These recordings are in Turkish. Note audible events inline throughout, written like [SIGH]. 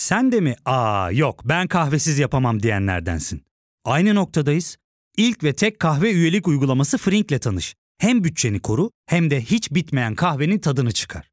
Sen de mi aa yok ben kahvesiz yapamam diyenlerdensin? Aynı noktadayız. İlk ve tek kahve üyelik uygulaması Frink'le tanış. Hem bütçeni koru hem de hiç bitmeyen kahvenin tadını çıkar.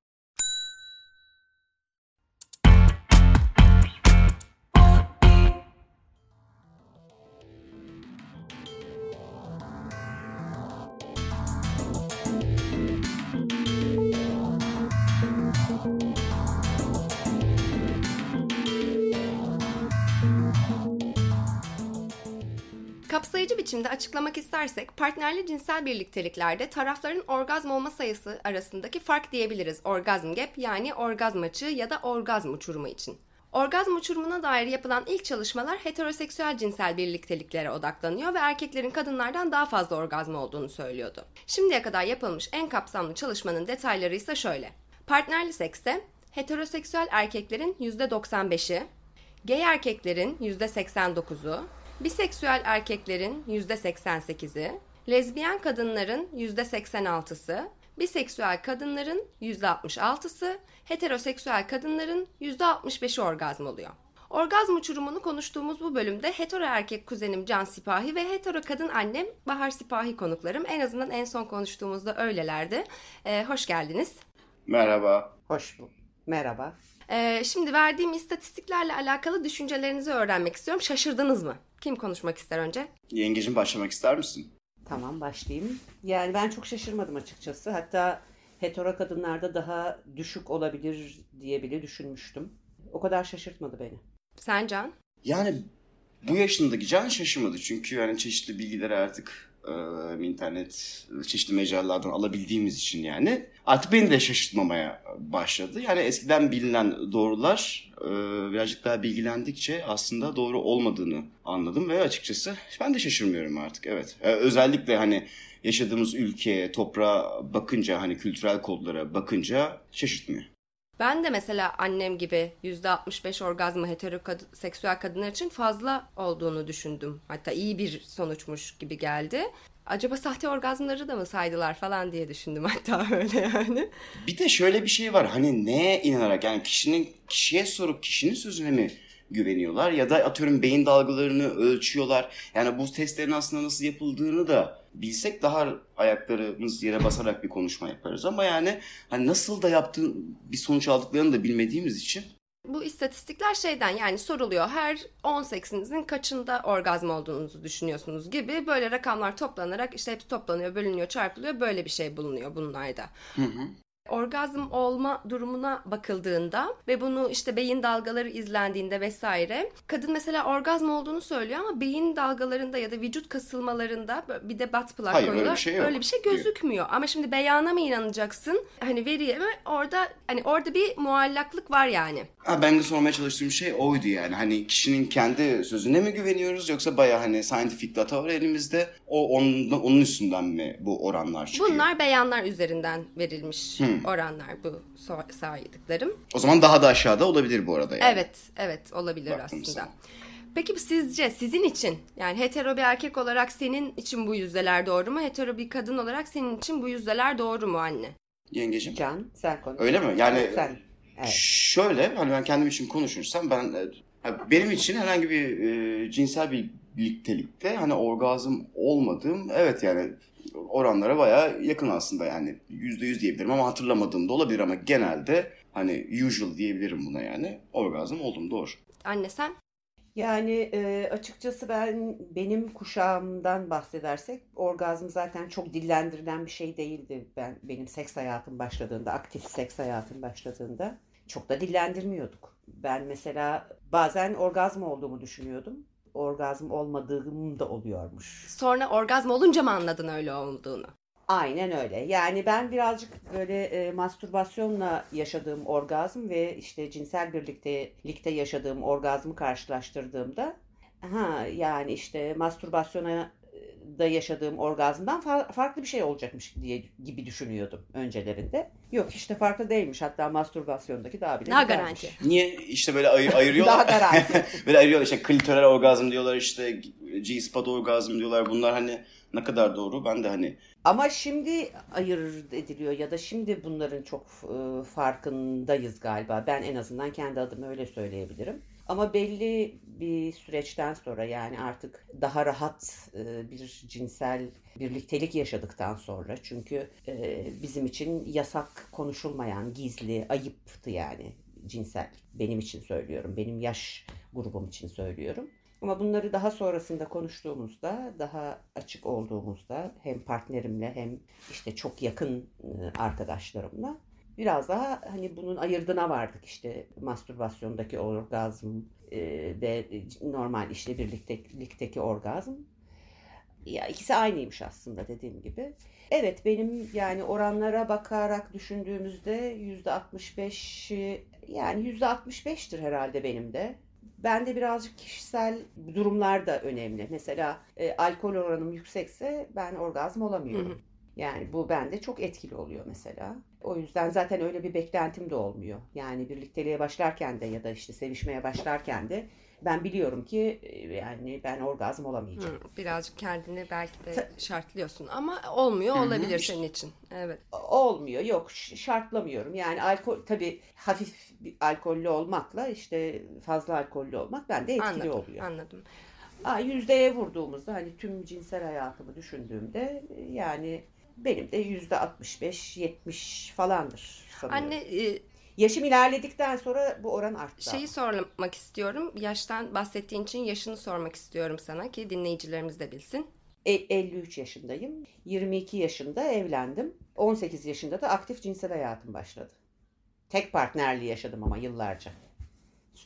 Biçimde açıklamak istersek partnerli cinsel birlikteliklerde tarafların orgazm olma sayısı arasındaki fark diyebiliriz orgazm gap yani orgazm açığı ya da orgazm uçurumu için. Orgazm uçurumuna dair yapılan ilk çalışmalar heteroseksüel cinsel birlikteliklere odaklanıyor ve erkeklerin kadınlardan daha fazla orgazm olduğunu söylüyordu. Şimdiye kadar yapılmış en kapsamlı çalışmanın detayları ise şöyle. Partnerli sekste heteroseksüel erkeklerin %95'i, gay erkeklerin %89'u, Biseksüel erkeklerin %88'i, lezbiyen kadınların %86'sı, biseksüel kadınların %66'sı, heteroseksüel kadınların %65'i orgazm oluyor. Orgazm uçurumunu konuştuğumuz bu bölümde hetero erkek kuzenim Can Sipahi ve hetero kadın annem Bahar Sipahi konuklarım. En azından en son konuştuğumuzda öylelerdi. Ee, hoş geldiniz. Merhaba. Hoş bulduk. Merhaba. Ee, şimdi verdiğim istatistiklerle alakalı düşüncelerinizi öğrenmek istiyorum. Şaşırdınız mı? Kim konuşmak ister önce? Yengecim başlamak ister misin? Tamam başlayayım. Yani ben çok şaşırmadım açıkçası. Hatta hetero kadınlarda daha düşük olabilir diye bile düşünmüştüm. O kadar şaşırtmadı beni. Sen Can? Yani bu yaşındaki Can şaşırmadı çünkü yani çeşitli bilgileri artık e, internet çeşitli mecralardan alabildiğimiz için yani artık beni de şaşırtmamaya başladı. Yani eskiden bilinen doğrular e, birazcık daha bilgilendikçe aslında doğru olmadığını anladım ve açıkçası ben de şaşırmıyorum artık. Evet. E, özellikle hani yaşadığımız ülkeye, toprağa bakınca hani kültürel kodlara bakınca şaşırtmıyor. Ben de mesela annem gibi %65 orgazmı heteroseksüel kadınlar için fazla olduğunu düşündüm. Hatta iyi bir sonuçmuş gibi geldi. Acaba sahte orgazmları da mı saydılar falan diye düşündüm hatta [LAUGHS] öyle yani. Bir de şöyle bir şey var. Hani neye inanarak yani kişinin kişiye sorup kişinin sözüne mi güveniyorlar ya da atıyorum beyin dalgalarını ölçüyorlar. Yani bu testlerin aslında nasıl yapıldığını da bilsek daha ayaklarımız yere basarak bir konuşma yaparız ama yani hani nasıl da yaptığın bir sonuç aldıklarını da bilmediğimiz için bu istatistikler şeyden yani soruluyor her 10 seksinizin kaçında orgazm olduğunuzu düşünüyorsunuz gibi böyle rakamlar toplanarak işte hepsi toplanıyor, bölünüyor, çarpılıyor böyle bir şey bulunuyor bunlarda. Hı hı orgazm olma durumuna bakıldığında ve bunu işte beyin dalgaları izlendiğinde vesaire kadın mesela orgazm olduğunu söylüyor ama beyin dalgalarında ya da vücut kasılmalarında bir de bat plak koyuyorlar. Öyle bir şey, yok. öyle bir şey gözükmüyor. Ama şimdi beyana mı inanacaksın? Hani veriye mi? Orada hani orada bir muallaklık var yani. Ha, ben de sormaya çalıştığım şey oydu yani. Hani kişinin kendi sözüne mi güveniyoruz yoksa baya hani scientific data var elimizde. O onun, onun üstünden mi bu oranlar çıkıyor? Bunlar beyanlar üzerinden verilmiş. Hmm oranlar bu saydıklarım. O zaman daha da aşağıda olabilir bu arada yani. Evet, evet olabilir Baktım aslında. Sana. Peki sizce sizin için yani hetero bir erkek olarak senin için bu yüzdeler doğru mu? Hetero bir kadın olarak senin için bu yüzdeler doğru mu anne? Yengecim. Can sen konuş. Öyle mi? Yani sen. Evet. Şöyle hani ben kendim için konuşursam ben e, benim için herhangi bir e, cinsel bir birliktelikte hani orgazm olmadığım evet yani oranlara baya yakın aslında yani yüzde yüz diyebilirim ama hatırlamadığım da olabilir ama genelde hani usual diyebilirim buna yani orgazm oldum doğru. Anne sen? Yani e, açıkçası ben benim kuşağımdan bahsedersek orgazm zaten çok dillendirilen bir şey değildi. Ben benim seks hayatım başladığında, aktif seks hayatım başladığında çok da dillendirmiyorduk. Ben mesela bazen orgazm olduğumu düşünüyordum orgazm olmadığım da oluyormuş. Sonra orgazm olunca mı anladın öyle olduğunu? Aynen öyle. Yani ben birazcık böyle e, mastürbasyonla yaşadığım orgazm ve işte cinsel birliktelikte yaşadığım orgazmı karşılaştırdığımda ha yani işte mastürbasyona da yaşadığım orgazmdan fa- farklı bir şey olacakmış diye gibi düşünüyordum öncelerinde. Yok işte farklı değilmiş. Hatta mastürbasyondaki daha bile Daha garanti. Niye işte böyle ayır, ayırıyorlar? daha garanti. [LAUGHS] böyle ayırıyorlar işte klitoral orgazm diyorlar işte G-spot orgazm diyorlar. Bunlar hani ne kadar doğru ben de hani Ama şimdi ayırt ediliyor ya da şimdi bunların çok e, farkındayız galiba. Ben en azından kendi adıma öyle söyleyebilirim. Ama belli bir süreçten sonra yani artık daha rahat e, bir cinsel birliktelik yaşadıktan sonra çünkü e, bizim için yasak konuşulmayan, gizli, ayıptı yani cinsel. Benim için söylüyorum, benim yaş grubum için söylüyorum. Ama bunları daha sonrasında konuştuğumuzda, daha açık olduğumuzda hem partnerimle hem işte çok yakın e, arkadaşlarımla biraz daha hani bunun ayırdına vardık işte mastürbasyondaki orgazm e, ve normal işte birliktelikteki orgazm. Ya ikisi aynıymış aslında dediğim gibi. Evet benim yani oranlara bakarak düşündüğümüzde yüzde 65 yani yüzde 65'tir herhalde benim de. Ben de birazcık kişisel durumlar da önemli. Mesela e, alkol oranım yüksekse ben orgazm olamıyorum. Hı hı. Yani bu bende çok etkili oluyor mesela. O yüzden zaten öyle bir beklentim de olmuyor. Yani birlikteliğe başlarken de ya da işte sevişmeye başlarken de ben biliyorum ki e, yani ben orgazm olamayacağım. Hı, birazcık kendini belki de şartlıyorsun ama olmuyor Hı hı. olabilir senin için. Evet. Olmuyor yok şartlamıyorum. Yani alkol tabii hafif bir alkollü olmakla işte fazla alkollü olmak bende etkili Anladım. oluyor. Anladım. Ha, yüzdeye vurduğumuzda hani tüm cinsel hayatımı düşündüğümde e, yani benim de yüzde 65-70 falandır sanıyorum. Anne e, Yaşım ilerledikten sonra bu oran arttı. şeyi sormak istiyorum. Yaştan bahsettiğin için yaşını sormak istiyorum sana ki dinleyicilerimiz de bilsin. E, 53 yaşındayım. 22 yaşında evlendim. 18 yaşında da aktif cinsel hayatım başladı. Tek partnerliği yaşadım ama yıllarca.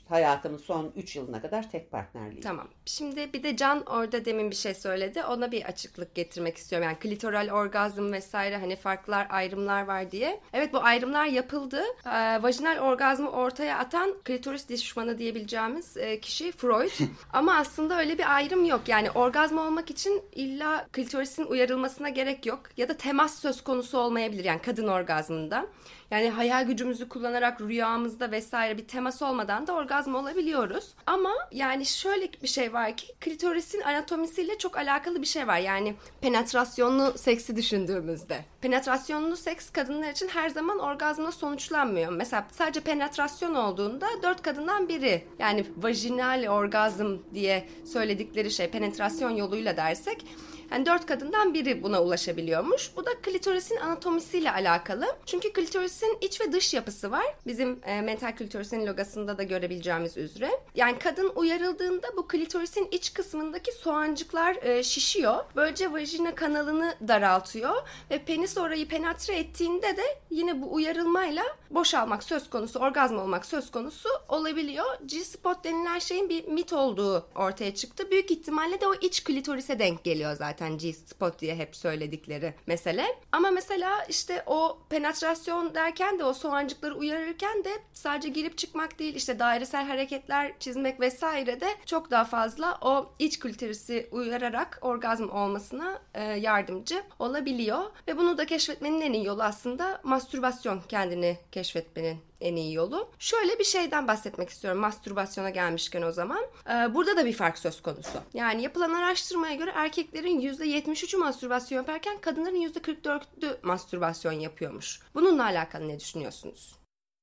Hayatımın son 3 yılına kadar tek partnerliği. Tamam. Şimdi bir de Can orada demin bir şey söyledi. Ona bir açıklık getirmek istiyorum. Yani klitoral orgazm vesaire hani farklar, ayrımlar var diye. Evet bu ayrımlar yapıldı. Ee, vajinal orgazmı ortaya atan klitoris düşmanı diyebileceğimiz e, kişi Freud. [LAUGHS] Ama aslında öyle bir ayrım yok. Yani orgazm olmak için illa klitorisin uyarılmasına gerek yok. Ya da temas söz konusu olmayabilir yani kadın orgazmında. Yani hayal gücümüzü kullanarak rüyamızda vesaire bir temas olmadan da orgazm olabiliyoruz. Ama yani şöyle bir şey var ki klitorisin anatomisiyle çok alakalı bir şey var. Yani penetrasyonlu seksi düşündüğümüzde. Penetrasyonlu seks kadınlar için her zaman orgazmla sonuçlanmıyor. Mesela sadece penetrasyon olduğunda dört kadından biri yani vajinal orgazm diye söyledikleri şey penetrasyon yoluyla dersek yani dört kadından biri buna ulaşabiliyormuş. Bu da klitorisin anatomisiyle alakalı. Çünkü klitorisin iç ve dış yapısı var. Bizim e, mental klitorisin logasında da görebileceğimiz üzere. Yani kadın uyarıldığında bu klitorisin iç kısmındaki soğancıklar e, şişiyor. Böylece vajina kanalını daraltıyor ve penis orayı penetre ettiğinde de yine bu uyarılmayla boşalmak söz konusu, orgazm olmak söz konusu olabiliyor. G-spot denilen şeyin bir mit olduğu ortaya çıktı. Büyük ihtimalle de o iç klitorise denk geliyor zaten G-spot diye hep söyledikleri mesele. Ama mesela işte o penetrasyon derken de o soğancıkları uyarırken de sadece girip çıkmak değil işte dairesel hareketler çizmek vesaire de çok daha fazla o iç klitorisi uyararak orgazm olmasına e, yardımcı olabiliyor. Ve bunu da keşfetmenin en iyi yolu aslında mastürbasyon kendini keşfetmenin en iyi yolu. Şöyle bir şeyden bahsetmek istiyorum mastürbasyona gelmişken o zaman. Ee, burada da bir fark söz konusu. Yani yapılan araştırmaya göre erkeklerin %73'ü mastürbasyon yaparken kadınların %44'ü mastürbasyon yapıyormuş. Bununla alakalı ne düşünüyorsunuz?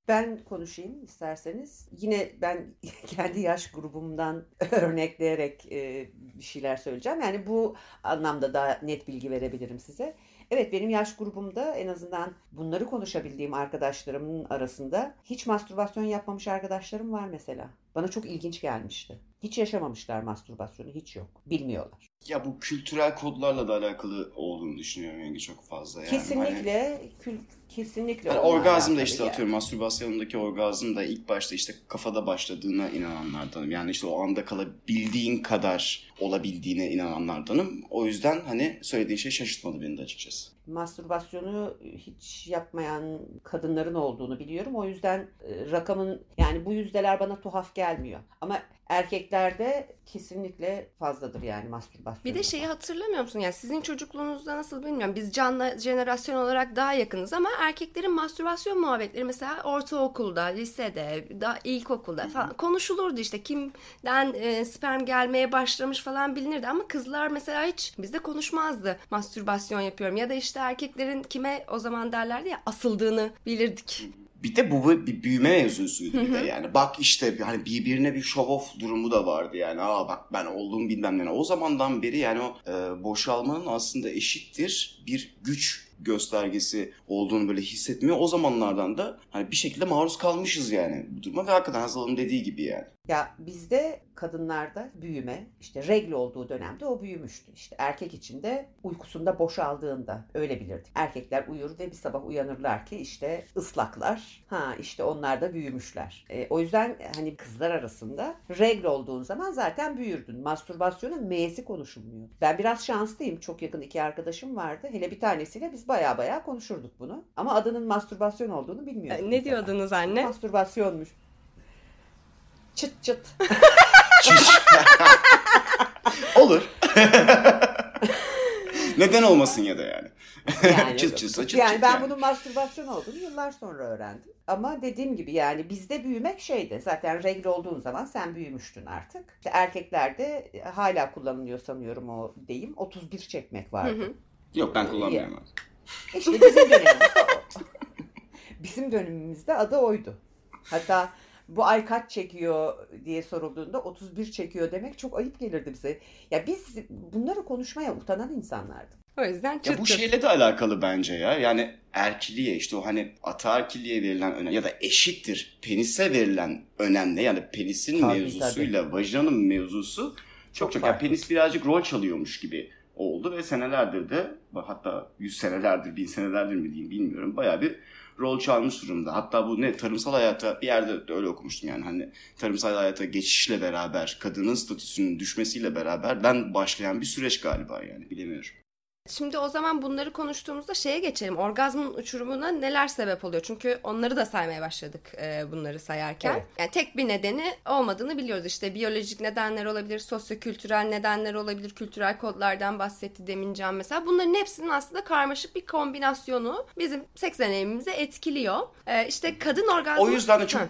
Ben konuşayım isterseniz. Yine ben [LAUGHS] kendi yaş grubumdan [LAUGHS] örnekleyerek e, bir şeyler söyleyeceğim. Yani bu anlamda daha net bilgi verebilirim size. Evet benim yaş grubumda en azından bunları konuşabildiğim arkadaşlarımın arasında hiç mastürbasyon yapmamış arkadaşlarım var mesela. Bana çok ilginç gelmişti. Hiç yaşamamışlar mastürbasyonu, hiç yok. Bilmiyorlar. ya bu kültürel kodlarla da alakalı olduğunu düşünüyorum Yenge çok fazla yani. Hani- kesinlikle, kül, kesinlikle. Onunla orgazm da işte yani. atıyorum mastürbasyondaki orgazm da ilk başta işte kafada başladığına inananlardanım. Yani işte o anda kalabildiğin kadar olabildiğine inananlardanım. O yüzden hani söylediğin şey şaşırtmadı beni de açıkçası. Mastürbasyonu hiç yapmayan kadınların olduğunu biliyorum. O yüzden e, rakamın yani bu yüzdeler bana tuhaf gelmiyor. Ama Erkeklerde kesinlikle fazladır yani mastürbasyon. Bir de şeyi hatırlamıyor musun? Yani sizin çocukluğunuzda nasıl bilmiyorum. Biz Can'la jenerasyon olarak daha yakınız ama erkeklerin mastürbasyon muhabbetleri mesela ortaokulda, lisede, daha ilkokulda falan konuşulurdu işte. Kimden e, sperm gelmeye başlamış falan bilinirdi ama kızlar mesela hiç bizde konuşmazdı. Mastürbasyon yapıyorum ya da işte erkeklerin kime o zaman derlerdi ya asıldığını bilirdik. Bir de bu bir büyüme mevzusuydu bir de yani. Bak işte hani birbirine bir show off durumu da vardı yani. Aa bak ben olduğum bilmem ne. O zamandan beri yani o e, boşalmanın aslında eşittir bir güç göstergesi olduğunu böyle hissetmiyor. O zamanlardan da hani bir şekilde maruz kalmışız yani bu duruma ve hakikaten Hazal'ın dediği gibi yani. Ya bizde kadınlarda büyüme işte regl olduğu dönemde o büyümüştü. İşte erkek için de uykusunda boşaldığında öyle bilirdik. Erkekler uyur ve bir sabah uyanırlar ki işte ıslaklar. Ha işte onlar da büyümüşler. E, o yüzden hani kızlar arasında regl olduğun zaman zaten büyürdün. Mastürbasyonun M'si konuşulmuyor. Ben biraz şanslıyım. Çok yakın iki arkadaşım vardı. Hele bir tanesiyle biz baya baya konuşurduk bunu. Ama adının mastürbasyon olduğunu bilmiyorduk. Ne mesela. diyordunuz anne? Mastürbasyonmuş. Çıt çıt. Olur. [LAUGHS] Neden olmasın ya da yani. Yani, [LAUGHS] çıt çıtsa çıt yani çıt ben yani. bunun mastürbasyon olduğunu yıllar sonra öğrendim. Ama dediğim gibi yani bizde büyümek şeydi. Zaten regl olduğun zaman sen büyümüştün artık. İşte erkeklerde hala kullanılıyor sanıyorum o deyim. 31 çekmek vardı. Hı hı. Yok ben kullanmıyorum. İşte bizim [LAUGHS] dönemimizde. Bizim dönemimizde adı oydu. Hatta bu ay kaç çekiyor diye sorulduğunda 31 çekiyor demek çok ayıp gelirdi bize. Ya biz bunları konuşmaya utanan insanlardık. O yüzden çıt Ya bu çıt. şeyle de alakalı bence ya. Yani erkiliğe işte o hani ataerkiliğe verilen önem ya da eşittir penise verilen önemle yani penisin Tabii, mevzusuyla vajinanın mevzusu çok çok, yani farklı. penis birazcık rol çalıyormuş gibi oldu ve senelerdir de hatta yüz senelerdir bin senelerdir mi diyeyim bilmiyorum bayağı bir rol çalmış durumda. Hatta bu ne tarımsal hayata bir yerde de öyle okumuştum yani hani tarımsal hayata geçişle beraber kadının statüsünün düşmesiyle beraberden başlayan bir süreç galiba yani bilemiyorum. Şimdi o zaman bunları konuştuğumuzda şeye geçelim. Orgazmın uçurumuna neler sebep oluyor? Çünkü onları da saymaya başladık e, bunları sayarken. Evet. Yani tek bir nedeni olmadığını biliyoruz. İşte biyolojik nedenler olabilir, sosyokültürel nedenler olabilir, kültürel kodlardan bahsetti demin Can mesela. Bunların hepsinin aslında karmaşık bir kombinasyonu bizim seks deneyimimizi etkiliyor. E, işte kadın orgazmı... O yüzden de çok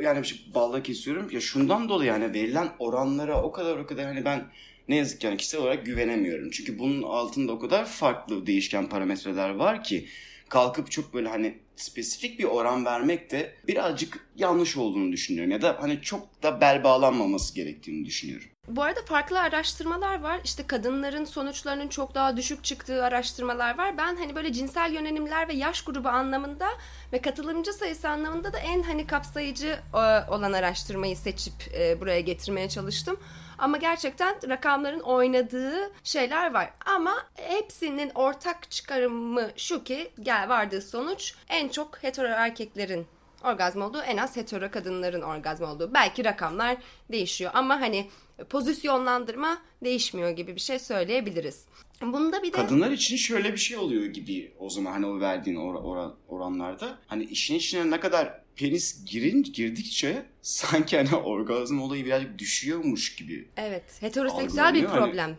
yani bir balla kesiyorum. Ya şundan dolayı yani verilen oranlara o kadar o kadar hani ben ne yazık ki yani kişisel olarak güvenemiyorum. Çünkü bunun altında o kadar farklı değişken parametreler var ki kalkıp çok böyle hani spesifik bir oran vermek de birazcık yanlış olduğunu düşünüyorum. Ya da hani çok da bel bağlanmaması gerektiğini düşünüyorum. Bu arada farklı araştırmalar var. İşte kadınların sonuçlarının çok daha düşük çıktığı araştırmalar var. Ben hani böyle cinsel yönelimler ve yaş grubu anlamında ve katılımcı sayısı anlamında da en hani kapsayıcı e, olan araştırmayı seçip e, buraya getirmeye çalıştım. Ama gerçekten rakamların oynadığı şeyler var. Ama hepsinin ortak çıkarımı şu ki gel vardığı sonuç en çok hetero erkeklerin orgazm olduğu en az hetero kadınların orgazm olduğu. Belki rakamlar değişiyor ama hani pozisyonlandırma değişmiyor gibi bir şey söyleyebiliriz. Bunda bir de Kadınlar için şöyle bir şey oluyor gibi o zaman hani o verdiğin or- oran- oranlarda. Hani işin içine ne kadar penis girin girdikçe sanki hani orgazm olayı birazcık düşüyormuş gibi evet heteroseksüel bir hani. problem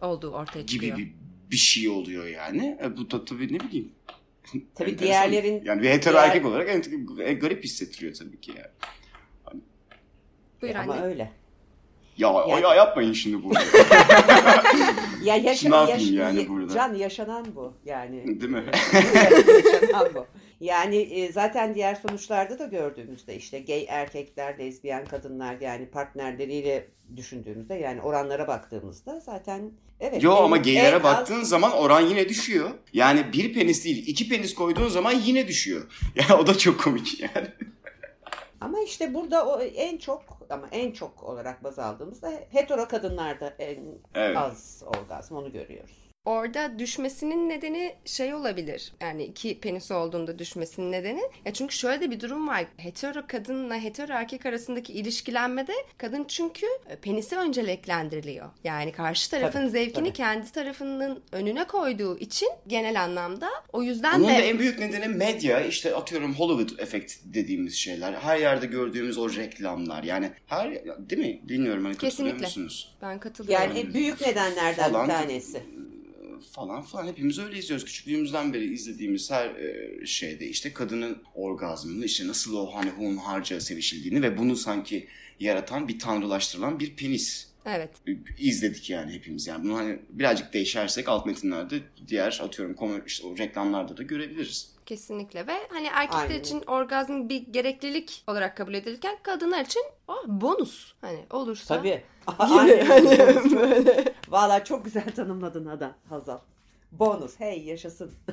olduğu ortaya çıkıyor. gibi bir, bir şey oluyor yani. E, bu da tabii ne bileyim. Tabii enteresan. diğerlerin yani bir hetero diğer- erkek olarak en, en garip hissettiriyor tabii ki yani. Buyur ama anne. öyle. Ya, Yani- ya yapmayın şimdi bunu. [LAUGHS] Ya yaşa, Ne yapayım yaş- yani ya- burada? Can yaşanan bu yani. Değil mi? [LAUGHS] yaşanan bu. Yani e, zaten diğer sonuçlarda da gördüğümüzde işte gay erkekler, lezbiyen kadınlar yani partnerleriyle düşündüğümüzde yani oranlara baktığımızda zaten evet. Yo en- ama gaylere az- baktığın zaman oran yine düşüyor. Yani bir penis değil iki penis koyduğun zaman yine düşüyor. [LAUGHS] Yani o da çok komik yani. Ama işte burada o en çok ama en çok olarak baz aldığımızda hetero kadınlarda en Evet. az orgazm onu görüyoruz. Orada düşmesinin nedeni şey olabilir. Yani iki penisi olduğunda düşmesinin nedeni. Ya çünkü şöyle de bir durum var. Hetero kadınla hetero erkek arasındaki ilişkilenmede kadın çünkü e, penisi önceliklendiriliyor. Yani karşı tarafın Tabii, zevkini tabii. kendi tarafının önüne koyduğu için genel anlamda o yüzden Bunun de da en büyük nedeni medya. İşte atıyorum Hollywood efekt dediğimiz şeyler. Her yerde gördüğümüz o reklamlar. Yani her değil mi? Bilmiyorum hani Kesinlikle. musunuz? ben katılıyorum. Yani büyük nedenlerden Falan. bir tanesi. Falan falan hepimiz öyle izliyoruz. Küçüklüğümüzden beri izlediğimiz her e, şeyde işte kadının orgazmını işte nasıl o hani hunharca sevişildiğini ve bunu sanki yaratan bir tanrılaştırılan bir penis Evet. e, izledik yani hepimiz. Yani bunu hani birazcık değişersek alt metinlerde diğer atıyorum komik işte o reklamlarda da görebiliriz. Kesinlikle ve hani erkekler Aynen. için orgazm bir gereklilik olarak kabul edilirken kadınlar için oh, bonus. Hani olursa. Tabii. Gibi hani [LAUGHS] böyle. Valla çok güzel tanımladın Ada Hazal. Bonus. Hey yaşasın. [LAUGHS]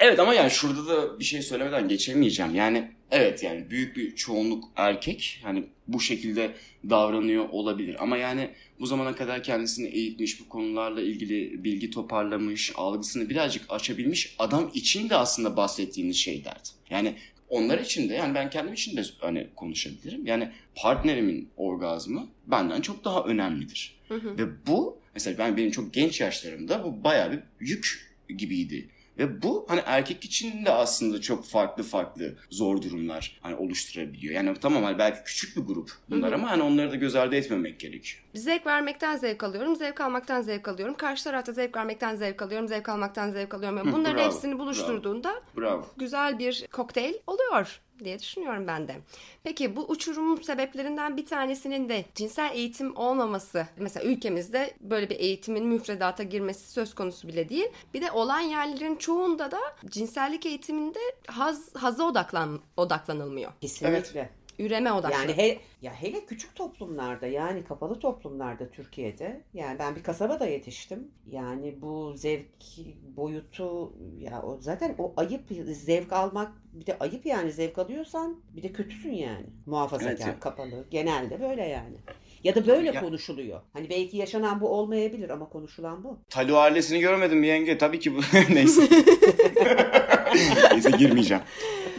Evet ama yani şurada da bir şey söylemeden geçemeyeceğim. Yani evet yani büyük bir çoğunluk erkek hani bu şekilde davranıyor olabilir. Ama yani bu zamana kadar kendisini eğitmiş, bu konularla ilgili bilgi toparlamış, algısını birazcık açabilmiş adam için de aslında bahsettiğiniz şey dert. Yani onlar için de yani ben kendim için de hani konuşabilirim. Yani partnerimin orgazmı benden çok daha önemlidir. Hı hı. Ve bu mesela ben benim çok genç yaşlarımda bu bayağı bir yük gibiydi. Ve bu hani erkek için de aslında çok farklı farklı zor durumlar hani oluşturabiliyor. Yani tamam hani belki küçük bir grup bunlar Hı hı. ama hani onları da göz ardı etmemek gerekiyor. Zevk vermekten zevk alıyorum, zevk almaktan zevk alıyorum. Karşı tarafta zevk vermekten zevk alıyorum, zevk almaktan zevk alıyorum. Yani Hı, bunların bravo, hepsini buluşturduğunda Bravo. güzel bir kokteyl oluyor diye düşünüyorum ben de. Peki bu uçurumun sebeplerinden bir tanesinin de cinsel eğitim olmaması. Mesela ülkemizde böyle bir eğitimin müfredata girmesi söz konusu bile değil. Bir de olan yerlerin çoğunda da cinsellik eğitiminde haz, haza odaklan, odaklanılmıyor. Kesinlikle. Üreme odaklı. Yani he, ya hele küçük toplumlarda yani kapalı toplumlarda Türkiye'de yani ben bir kasabada yetiştim. Yani bu zevk boyutu ya o zaten o ayıp zevk almak bir de ayıp yani zevk alıyorsan bir de kötüsün yani. Muhafazakar, Evet kapalı. Genelde böyle yani. Ya da böyle Ya- konuşuluyor. Hani belki yaşanan bu olmayabilir ama konuşulan bu. Talo ailesini görmedim mi yenge? Tabii ki bu. [LAUGHS] Neyse. [LAUGHS] Neyse girmeyeceğim.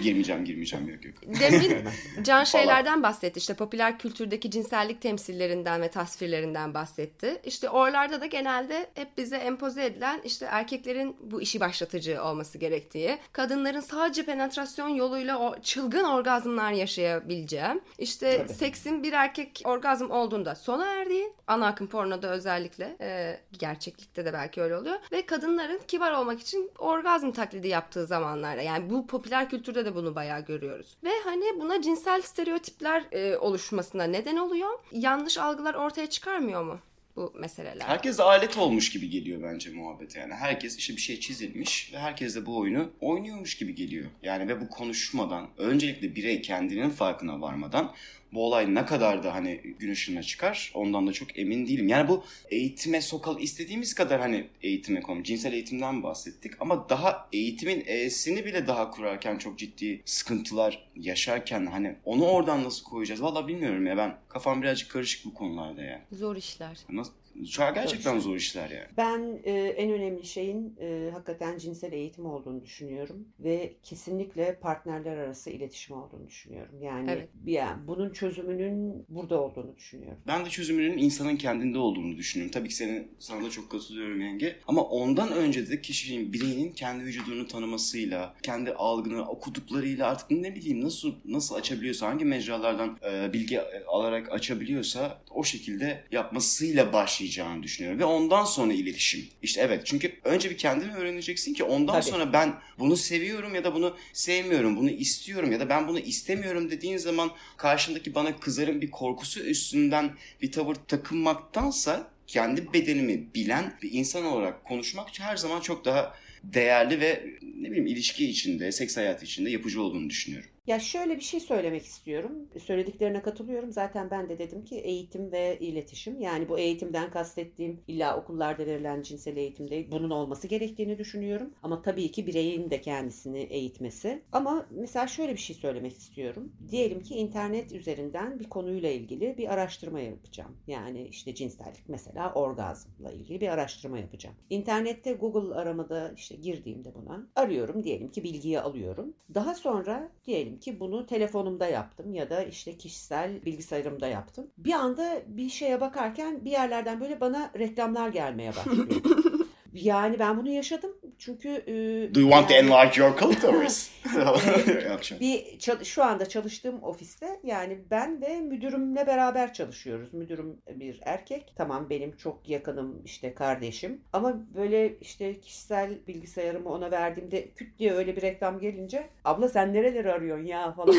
Girmeyeceğim, girmeyeceğim. Yok yok. Demin [LAUGHS] Can şeylerden bahsetti. İşte popüler kültürdeki cinsellik temsillerinden ve tasvirlerinden bahsetti. İşte oralarda da genelde hep bize empoze edilen işte erkeklerin bu işi başlatıcı olması gerektiği, kadınların sadece penetrasyon yoluyla o çılgın orgazmlar yaşayabileceği, işte Tabii. seksin bir erkek orgazm olduğunda sona erdiği, ana akım pornoda özellikle, e, gerçeklikte de belki öyle oluyor ve kadınların kibar olmak için orgazm taklidi yaptığı zamanlarda yani bu popüler kültürde de bunu bayağı görüyoruz. Ve hani buna cinsel stereotipler e, oluşmasına neden oluyor. Yanlış algılar ortaya çıkarmıyor mu bu meseleler? Herkes alet olmuş gibi geliyor bence muhabbet yani. Herkes işte bir şey çizilmiş ve herkes de bu oyunu oynuyormuş gibi geliyor. Yani ve bu konuşmadan öncelikle birey kendinin farkına varmadan bu olay ne kadar da hani gün ışığına çıkar ondan da çok emin değilim. Yani bu eğitime sokal istediğimiz kadar hani eğitime konu cinsel eğitimden bahsettik ama daha eğitimin E'sini bile daha kurarken çok ciddi sıkıntılar yaşarken hani onu oradan nasıl koyacağız valla bilmiyorum ya ben kafam birazcık karışık bu konularda ya. Zor işler. Nasıl, şu an gerçekten zor işler yani. Ben e, en önemli şeyin e, hakikaten cinsel eğitim olduğunu düşünüyorum ve kesinlikle partnerler arası iletişim olduğunu düşünüyorum. Yani, Evet. yani bunun çözümünün burada olduğunu düşünüyorum. Ben de çözümünün insanın kendinde olduğunu düşünüyorum. Tabii ki senin, sana da çok katılıyorum yenge. Ama ondan önce de kişinin, bireyinin kendi vücudunu tanımasıyla, kendi algını okuduklarıyla artık ne bileyim nasıl nasıl açabiliyorsa, hangi mecralardan e, bilgi alarak açabiliyorsa o şekilde yapmasıyla başlayacağını düşünüyorum. Ve ondan sonra iletişim. İşte evet çünkü önce bir kendini öğreneceksin ki ondan Tabii. sonra ben bunu seviyorum ya da bunu sevmiyorum, bunu istiyorum ya da ben bunu istemiyorum dediğin zaman karşındaki bana kızarın bir korkusu üstünden bir tavır takınmaktansa kendi bedenimi bilen bir insan olarak konuşmak her zaman çok daha değerli ve ne bileyim ilişki içinde, seks hayatı içinde yapıcı olduğunu düşünüyorum. Ya şöyle bir şey söylemek istiyorum. Söylediklerine katılıyorum. Zaten ben de dedim ki eğitim ve iletişim. Yani bu eğitimden kastettiğim illa okullarda verilen cinsel eğitim değil. Bunun olması gerektiğini düşünüyorum. Ama tabii ki bireyin de kendisini eğitmesi. Ama mesela şöyle bir şey söylemek istiyorum. Diyelim ki internet üzerinden bir konuyla ilgili bir araştırma yapacağım. Yani işte cinsellik mesela orgazmla ilgili bir araştırma yapacağım. İnternette Google aramada işte girdiğimde buna arıyorum diyelim ki bilgiyi alıyorum. Daha sonra diyelim ki bunu telefonumda yaptım ya da işte kişisel bilgisayarımda yaptım. Bir anda bir şeye bakarken bir yerlerden böyle bana reklamlar gelmeye başlıyor. [LAUGHS] Yani ben bunu yaşadım çünkü... E, Do you want yani, to enlarge your clitoris? [LAUGHS] Yok, bir şu anda çalıştığım ofiste yani ben ve müdürümle beraber çalışıyoruz. Müdürüm bir erkek. Tamam benim çok yakınım işte kardeşim. Ama böyle işte kişisel bilgisayarımı ona verdiğimde küt diye öyle bir reklam gelince abla sen nereleri arıyorsun ya falan.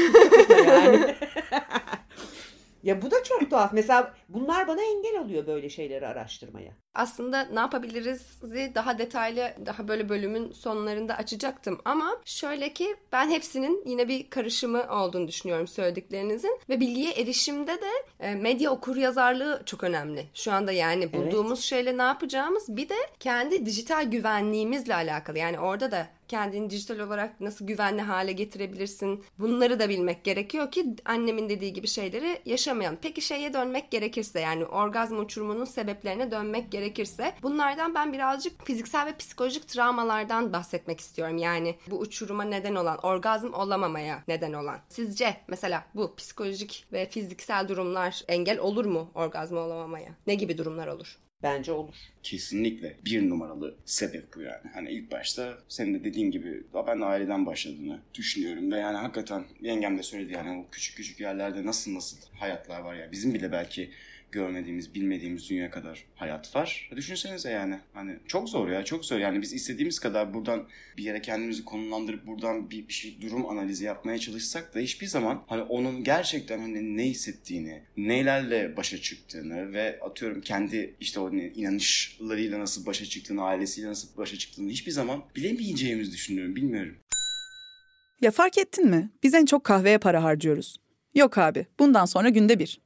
[LAUGHS] yani. [LAUGHS] Ya bu da çok tuhaf. Mesela bunlar bana engel oluyor böyle şeyleri araştırmaya. Aslında ne yapabiliriz daha detaylı daha böyle bölümün sonlarında açacaktım ama şöyle ki ben hepsinin yine bir karışımı olduğunu düşünüyorum söylediklerinizin ve bilgiye erişimde de e, medya okur yazarlığı çok önemli. Şu anda yani bulduğumuz evet. şeyle ne yapacağımız bir de kendi dijital güvenliğimizle alakalı. Yani orada da kendini dijital olarak nasıl güvenli hale getirebilirsin? Bunları da bilmek gerekiyor ki annemin dediği gibi şeyleri yaşamayalım. Peki şeye dönmek gerekirse yani orgazm uçurumunun sebeplerine dönmek gerekirse bunlardan ben birazcık fiziksel ve psikolojik travmalardan bahsetmek istiyorum. Yani bu uçuruma neden olan, orgazm olamamaya neden olan. Sizce mesela bu psikolojik ve fiziksel durumlar engel olur mu orgazm olamamaya? Ne gibi durumlar olur? Bence olur. Kesinlikle bir numaralı sebep bu yani. Hani ilk başta senin de dediğin gibi ben de aileden başladığını düşünüyorum ve yani hakikaten yengem de söyledi yani o küçük küçük yerlerde nasıl nasıl hayatlar var ya. Bizim bile belki görmediğimiz, bilmediğimiz dünya kadar hayat var. Düşünsenize yani. Hani çok zor ya, çok zor. Yani biz istediğimiz kadar buradan bir yere kendimizi konumlandırıp buradan bir, bir şey durum analizi yapmaya çalışsak da hiçbir zaman hani onun gerçekten hani ne hissettiğini, nelerle başa çıktığını ve atıyorum kendi işte o inanışlarıyla nasıl başa çıktığını, ailesiyle nasıl başa çıktığını hiçbir zaman bilemeyeceğimizi düşünüyorum. Bilmiyorum. Ya fark ettin mi? Biz en çok kahveye para harcıyoruz. Yok abi, bundan sonra günde bir.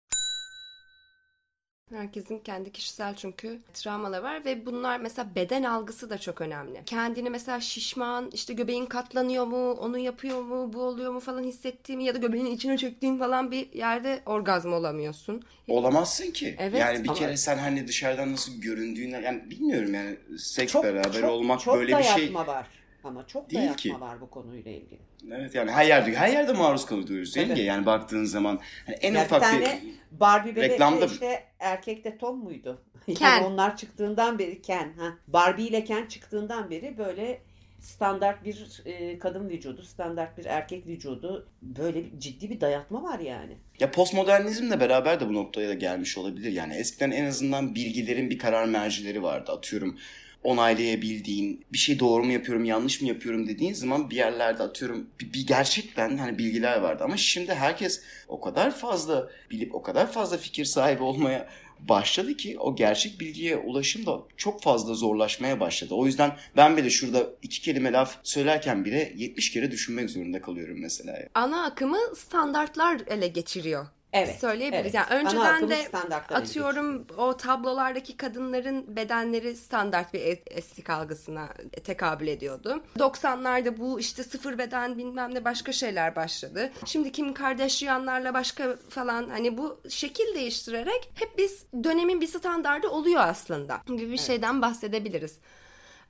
Herkesin kendi kişisel çünkü travmaları var ve bunlar mesela beden algısı da çok önemli. Kendini mesela şişman, işte göbeğin katlanıyor mu, onu yapıyor mu, bu oluyor mu falan hissettiğimi ya da göbeğin içine çöktüğüm falan bir yerde orgazm olamıyorsun. Olamazsın ki. Evet, yani bir ama... kere sen hani dışarıdan nasıl göründüğüne yani bilmiyorum yani seks çok, beraber çok, olmak çok böyle bir şey. var. Ama çok Değil dayatma ki. var bu konuyla ilgili. Evet yani her yerde her yerde maruz kalıyoruz değil mi? Yani baktığın zaman hani en ya ufak bir tane bir Barbie bebek reklamda... işte erkekte Tom muydu? [LAUGHS] Ken. Yani onlar çıktığından beri Ken. Ha. Barbie ile Ken çıktığından beri böyle standart bir e, kadın vücudu, standart bir erkek vücudu böyle bir, ciddi bir dayatma var yani. Ya postmodernizmle beraber de bu noktaya da gelmiş olabilir. Yani eskiden en azından bilgilerin bir karar mercileri vardı. Atıyorum onaylayabildiğin, bir şey doğru mu yapıyorum, yanlış mı yapıyorum dediğin zaman bir yerlerde atıyorum bir, bir gerçekten hani bilgiler vardı. Ama şimdi herkes o kadar fazla bilip o kadar fazla fikir sahibi olmaya başladı ki o gerçek bilgiye ulaşım da çok fazla zorlaşmaya başladı. O yüzden ben bile şurada iki kelime laf söylerken bile 70 kere düşünmek zorunda kalıyorum mesela. Ana akımı standartlar ele geçiriyor Evet. Söyleyebiliriz. Evet. Yani önceden de atıyorum o tablolardaki kadınların bedenleri standart bir estetik algısına tekabül ediyordu. 90'larda bu işte sıfır beden bilmem ne başka şeyler başladı. Şimdi Kim Kardashian'larla başka falan hani bu şekil değiştirerek hep biz dönemin bir standardı oluyor aslında gibi bir evet. şeyden bahsedebiliriz.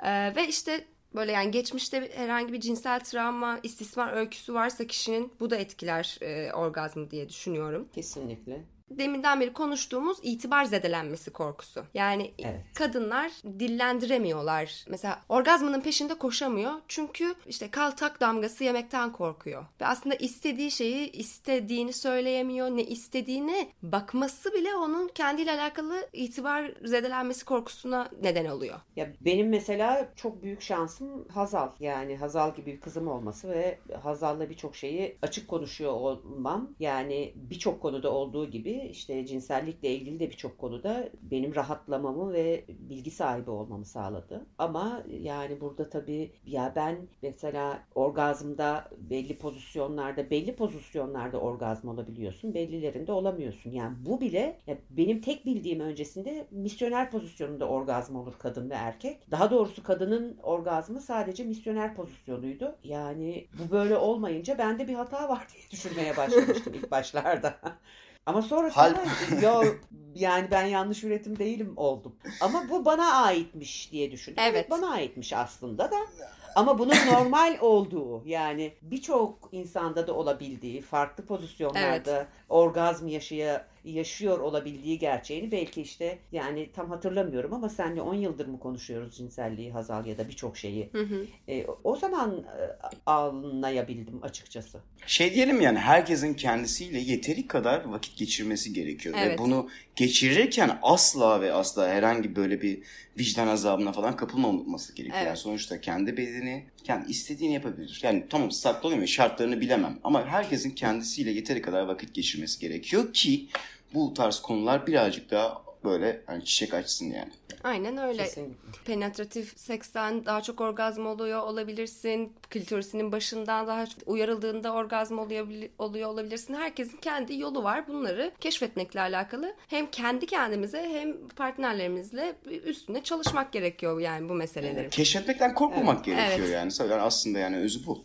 Ee, ve işte böyle yani geçmişte herhangi bir cinsel travma, istismar öyküsü varsa kişinin bu da etkiler e, orgazmı diye düşünüyorum. Kesinlikle. Deminden beri konuştuğumuz itibar zedelenmesi korkusu. Yani Evet. kadınlar dillendiremiyorlar. Mesela orgazmının peşinde koşamıyor. Çünkü işte kaltak damgası yemekten korkuyor. Ve aslında istediği şeyi istediğini söyleyemiyor. Ne istediğine bakması bile onun kendiyle alakalı itibar zedelenmesi korkusuna neden oluyor. Ya benim mesela çok büyük şansım Hazal. Yani Hazal gibi bir kızım olması ve Hazal'la birçok şeyi açık konuşuyor olmam. Yani birçok konuda olduğu gibi işte cinsellikle ilgili de birçok konuda benim rahatlamamı ve bilgi sahibi olmamı sağladı. Ama yani burada tabii ya ben mesela orgazmda belli pozisyonlarda belli pozisyonlarda orgazm olabiliyorsun. Bellilerinde olamıyorsun. Yani bu bile ya benim tek bildiğim öncesinde misyoner pozisyonunda orgazm olur kadın ve erkek. Daha doğrusu kadının orgazmı sadece misyoner pozisyonuydu. Yani bu böyle olmayınca bende bir hata var diye düşünmeye başlamıştım ilk başlarda. [LAUGHS] Ama sonrasında [LAUGHS] yo [LAUGHS] yani ben yanlış üretim değilim oldum. Ama bu bana aitmiş diye düşündüm. Evet. Bana aitmiş aslında da. Ama bunun normal olduğu yani birçok insanda da olabildiği farklı pozisyonlarda orgazm yaşaya, yaşıyor olabildiği gerçeğini belki işte yani tam hatırlamıyorum ama seninle 10 yıldır mı konuşuyoruz cinselliği Hazal ya da birçok şeyi. Hı hı. E, o zaman e, anlayabildim açıkçası. Şey diyelim yani herkesin kendisiyle yeteri kadar vakit geçirmesi gerekiyor. Evet. Ve bunu geçirirken asla ve asla herhangi böyle bir vicdan azabına falan kapılmaması gerekiyor. Evet. Yani sonuçta kendi bedeni kendi istediğini yapabilir. Yani tamam saklanıyor şartlarını bilemem ama herkesin kendisiyle yeteri kadar vakit geçirmesi gerekiyor ki bu tarz konular birazcık daha böyle hani çiçek açsın yani. Aynen öyle. Kesinlikle. Penetratif seksten daha çok orgazm oluyor olabilirsin. Klitorisinin başından daha uyarıldığında orgazm oluyor, oluyor olabilirsin. Herkesin kendi yolu var. Bunları keşfetmekle alakalı hem kendi kendimize hem partnerlerimizle üstüne çalışmak gerekiyor yani bu meselelerin. Keşfetmekten korkmamak Evet. gerekiyor Evet. yani. Yani aslında yani özü bu.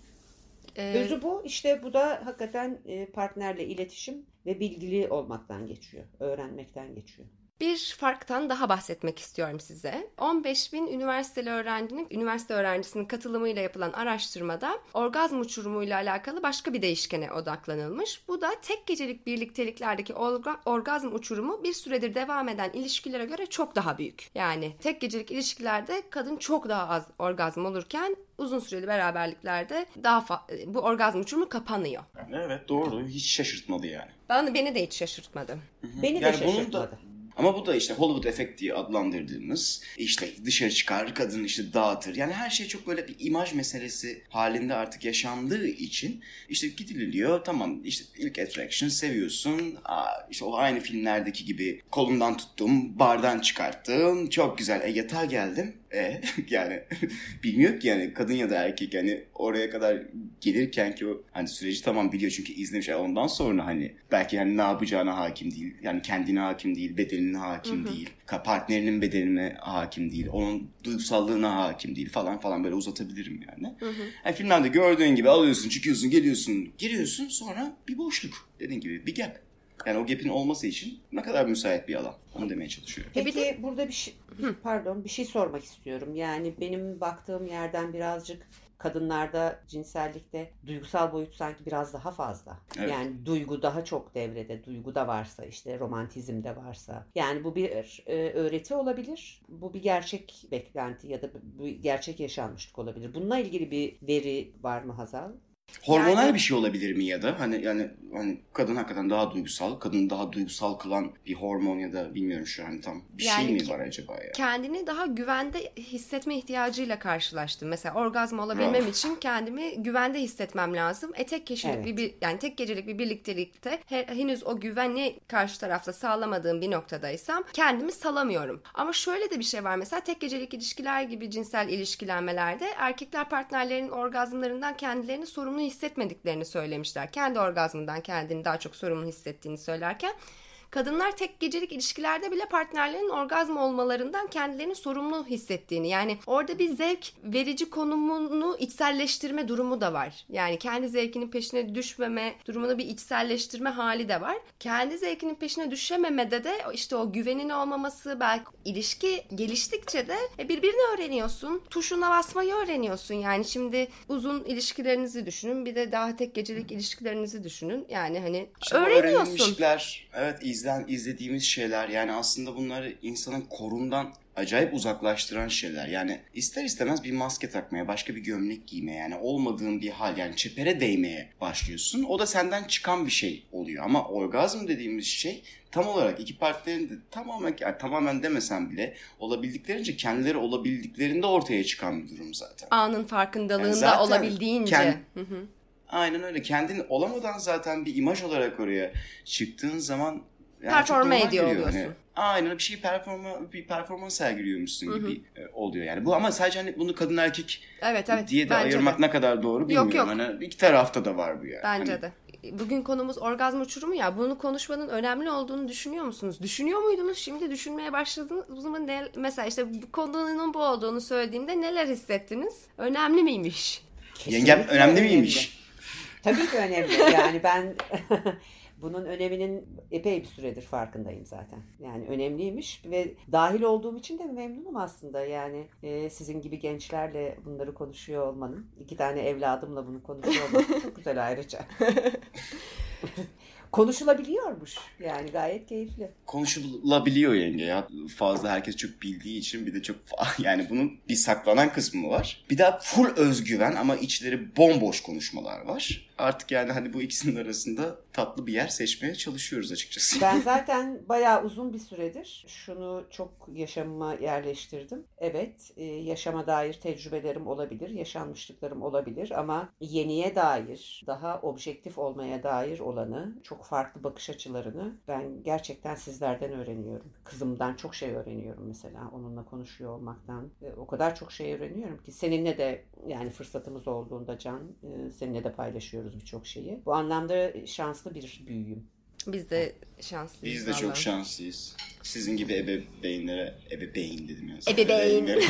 Ee, Özü bu. İşte bu da hakikaten e, partnerle iletişim ve bilgili olmaktan geçiyor. Öğrenmekten geçiyor. Bir farktan daha bahsetmek istiyorum size. 15 bin üniversiteli öğrencinin, üniversite öğrencisinin katılımıyla yapılan araştırmada orgazm uçurumuyla alakalı başka bir değişkene odaklanılmış. Bu da tek gecelik birlikteliklerdeki orga- orgazm uçurumu bir süredir devam eden ilişkilere göre çok daha büyük. Yani tek gecelik ilişkilerde kadın çok daha az orgazm olurken uzun süreli beraberliklerde daha fa- bu orgazm uçurumu kapanıyor. Yani evet doğru. Hiç şaşırtmadı yani. Bana beni de hiç şaşırtmadı. Beni de Yani bunun da- şaşırtmadı. Ama bu da işte Hollywood efekt diye adlandırdığımız işte dışarı çıkar, kadın işte dağıtır. Yani her şey çok böyle bir imaj meselesi halinde artık yaşandığı için işte gidililiyor. Tamam işte ilk attraction seviyorsun. Aa, işte o aynı filmlerdeki gibi kolundan tuttum, bardan çıkarttım. Çok güzel. E yatağa geldim. E [LAUGHS] yani bilmiyor ki yani kadın ya da erkek yani oraya kadar gelirken ki o hani süreci tamam biliyor çünkü izlemiş. E ondan sonra hani belki hani ne yapacağına hakim değil. Yani kendine hakim değil, bedenine hakim değil. ka- Partnerinin bedenine hakim değil. Onun duygusallığına hakim değil falan falan böyle uzatabilirim yani. Yani filmlerde gördüğün gibi alıyorsun, çıkıyorsun, geliyorsun, giriyorsun sonra bir boşluk. Dediğin gibi bir gap. Yani o gap'in olması için ne kadar müsait bir alan. Onu demeye çalışıyorum. E Peki burada bir şey, pardon bir şey sormak istiyorum. Yani benim baktığım yerden birazcık kadınlarda cinsellikte duygusal boyut sanki biraz daha fazla. Evet. Yani duygu daha çok devrede. Duygu da varsa işte romantizm de varsa. Yani bu bir e, öğreti olabilir. Bu bir gerçek beklenti ya da bir gerçek yaşanmışlık olabilir. Bununla ilgili bir veri var mı Hazal? Hormonal Yani- bir şey olabilir mi ya da hani yani hani kadın hakikaten daha duygusal, kadını daha duygusal kılan bir hormon ya da bilmiyorum şu an tam bir Yani şey mi ki- var acaba ya? kendini daha güvende hissetme ihtiyacıyla karşılaştım. Mesela orgazm olabilmem Ah. için kendimi güvende hissetmem lazım. E tek kişilik Evet. bir, yani tek gecelik bir birliktelikte he- henüz o güveni karşı tarafta sağlamadığım bir noktadaysam kendimi salamıyorum. Ama şöyle de bir şey var mesela tek gecelik ilişkiler gibi cinsel ilişkilenmelerde erkekler partnerlerinin orgazmlarından kendilerini sorumlu hissetmediklerini söylemişler. Kendi orgazmından kendini daha çok sorumlu hissettiğini söylerken Kadınlar tek gecelik ilişkilerde bile partnerlerinin orgazm olmalarından kendilerini sorumlu hissettiğini yani orada bir zevk verici konumunu içselleştirme durumu da var. Yani kendi zevkinin peşine düşmeme durumunu bir içselleştirme hali de var. Kendi zevkinin peşine düşememede de işte o güvenin olmaması belki ilişki geliştikçe de e, birbirini öğreniyorsun. Tuşuna basmayı öğreniyorsun. Yani şimdi uzun ilişkilerinizi düşünün bir de daha tek gecelik ilişkilerinizi düşünün. Yani hani öğrenilen öğreniyorsun. ilişkiler, evet izlenen izlen izlediğimiz şeyler yani aslında bunları insanın korundan acayip uzaklaştıran şeyler. Yani ister istemez bir maske takmaya, başka bir gömlek giymeye yani olmadığın bir hal yani çepere değmeye başlıyorsun. O da senden çıkan bir şey oluyor. Ama orgazm dediğimiz şey tam olarak iki partilerin de tamamen yani tamamen demesem bile olabildiklerince kendileri olabildiklerinde ortaya çıkan bir durum zaten. Anın farkındalığında Yani olabildiğince. kend- Hı hı. Aynen öyle. Kendin olamadan zaten bir imaj olarak oraya çıktığın zaman yani Performe ediyor geliyor. oluyorsun. Hani, aynen bir şey performa bir performans sergiliyormuşsun gibi e, oluyor yani. Bu ama sadece hani bunu kadın erkek Evet evet. diye de ayırmak de. ne kadar doğru bilmiyorum. yok. Hani iki tarafta da var bu yani. Bence Hani de. Bugün konumuz orgazm uçurumu ya. Bunu konuşmanın önemli olduğunu düşünüyor musunuz? Düşünüyor muydunuz? Şimdi düşünmeye başladınız mı? Ne, mesela işte bu konunun bu olduğunu söylediğimde neler hissettiniz? Önemli miymiş? Yengem Kesinlikle önemli miymiş? Tabii ki önemli. Yani ben [LAUGHS] bunun öneminin epey bir süredir farkındayım zaten. Yani önemliymiş ve dahil olduğum için de memnunum aslında. Yani e, sizin gibi gençlerle bunları konuşuyor olmanın, iki tane evladımla bunu konuşuyor olmanın [LAUGHS] çok güzel ayrıca. Konuşulabiliyormuş. Yani gayet keyifli. konuşulabiliyor yenge ya. Fazla herkes çok bildiği için bir de çok [LAUGHS] yani bunun bir saklanan kısmı var. Bir de full özgüven ama içleri bomboş konuşmalar var. Artık yani hani bu ikisinin arasında tatlı bir yer seçmeye çalışıyoruz açıkçası. Ben [LAUGHS] zaten bayağı uzun bir süredir şunu çok yaşamıma yerleştirdim. Evet, e, yaşama dair tecrübelerim olabilir, yaşanmışlıklarım olabilir ama yeniye dair, daha objektif olmaya dair olanı, çok farklı bakış açılarını ben gerçekten sizlerden öğreniyorum. Kızımdan çok şey öğreniyorum mesela onunla konuşuyor olmaktan. E, O kadar çok şey öğreniyorum ki seninle de yani fırsatımız olduğunda Can, e, seninle de paylaşıyoruz birçok şeyi. Bu anlamda şanslı bir büyüğüm. Biz de şanslıyız. Biz de çok vallahi. şanslıyız. Sizin gibi ebeveynlere, ebeveyn dedim ya. Ebeveyn. [LAUGHS]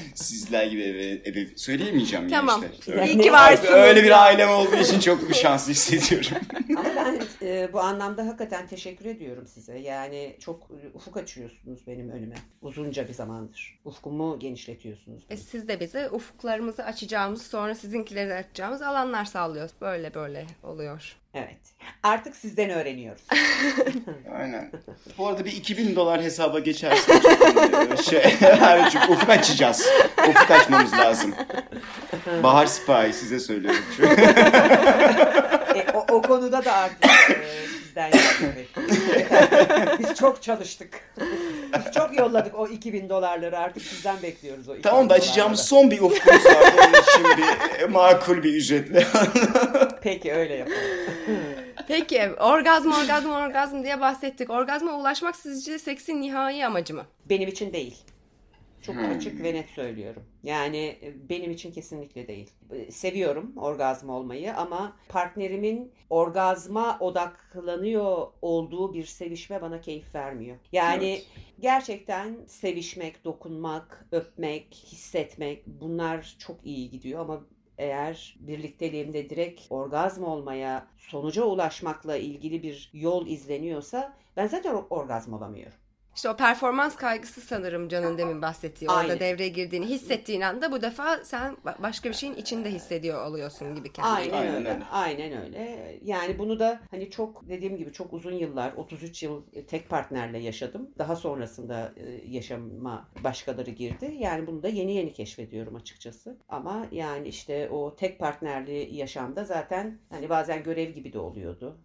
[LAUGHS] Sizler gibi ebe, ebe söyleyemeyeceğim Tamam. ya işte. İyi Öyle, ki varsınız öyle bir ailem olduğu için çok şanslı hissediyorum. [LAUGHS] Ama ben e, bu anlamda hakikaten teşekkür ediyorum size. Yani çok ufuk açıyorsunuz benim önüme. Uzunca bir zamandır. Ufkumu genişletiyorsunuz. E, siz de bize ufuklarımızı açacağımız sonra sizinkileri de açacağımız alanlar sağlıyoruz. Böyle böyle oluyor. Evet. Artık sizden öğreniyoruz. [LAUGHS] Aynen. Bu arada bir 2000 dolar hesaba geçerse çok şey, çünkü ufuk açacağız. [LAUGHS] Ufuk açmamız lazım. Bahar Sipahi size söylüyorum. [LAUGHS] E, o, o konuda da artık e, sizden yardım bekliyoruz. Biz çok çalıştık. Biz çok yolladık o 2000 dolarları artık sizden bekliyoruz o 2000 tamam da açacağımız son bir ufkumuz var. Onun için bir makul bir ücretle. [LAUGHS] Peki öyle yapalım. Peki orgazm orgazm orgazm diye bahsettik. Orgazma ulaşmak sizce seksin nihai amacı mı? Benim için değil. Çok açık ve net söylüyorum. Yani e, benim için kesinlikle değil. E, Seviyorum orgazm olmayı ama partnerimin orgazma odaklanıyor olduğu bir sevişme bana keyif vermiyor. Yani Evet. gerçekten sevişmek, dokunmak, öpmek, hissetmek bunlar çok iyi gidiyor ama eğer birlikteliğimde direkt orgazm olmaya, sonuca ulaşmakla ilgili bir yol izleniyorsa ben zaten or- orgazm olamıyorum. İşte o performans kaygısı sanırım Can'ın demin bahsettiği. Orada Aynen. devreye girdiğini hissettiğin anda bu defa sen ba- başka bir şeyin içinde hissediyor oluyorsun gibi kendini. Aynen, Aynen öyle. öyle. Aynen öyle. Yani bunu da hani çok dediğim gibi çok uzun yıllar 33 yıl tek partnerle yaşadım. Daha sonrasında e, yaşama başkaları girdi. Yani bunu da yeni yeni keşfediyorum açıkçası. Ama yani işte o tek partnerli yaşamda zaten hani bazen görev gibi de oluyordu.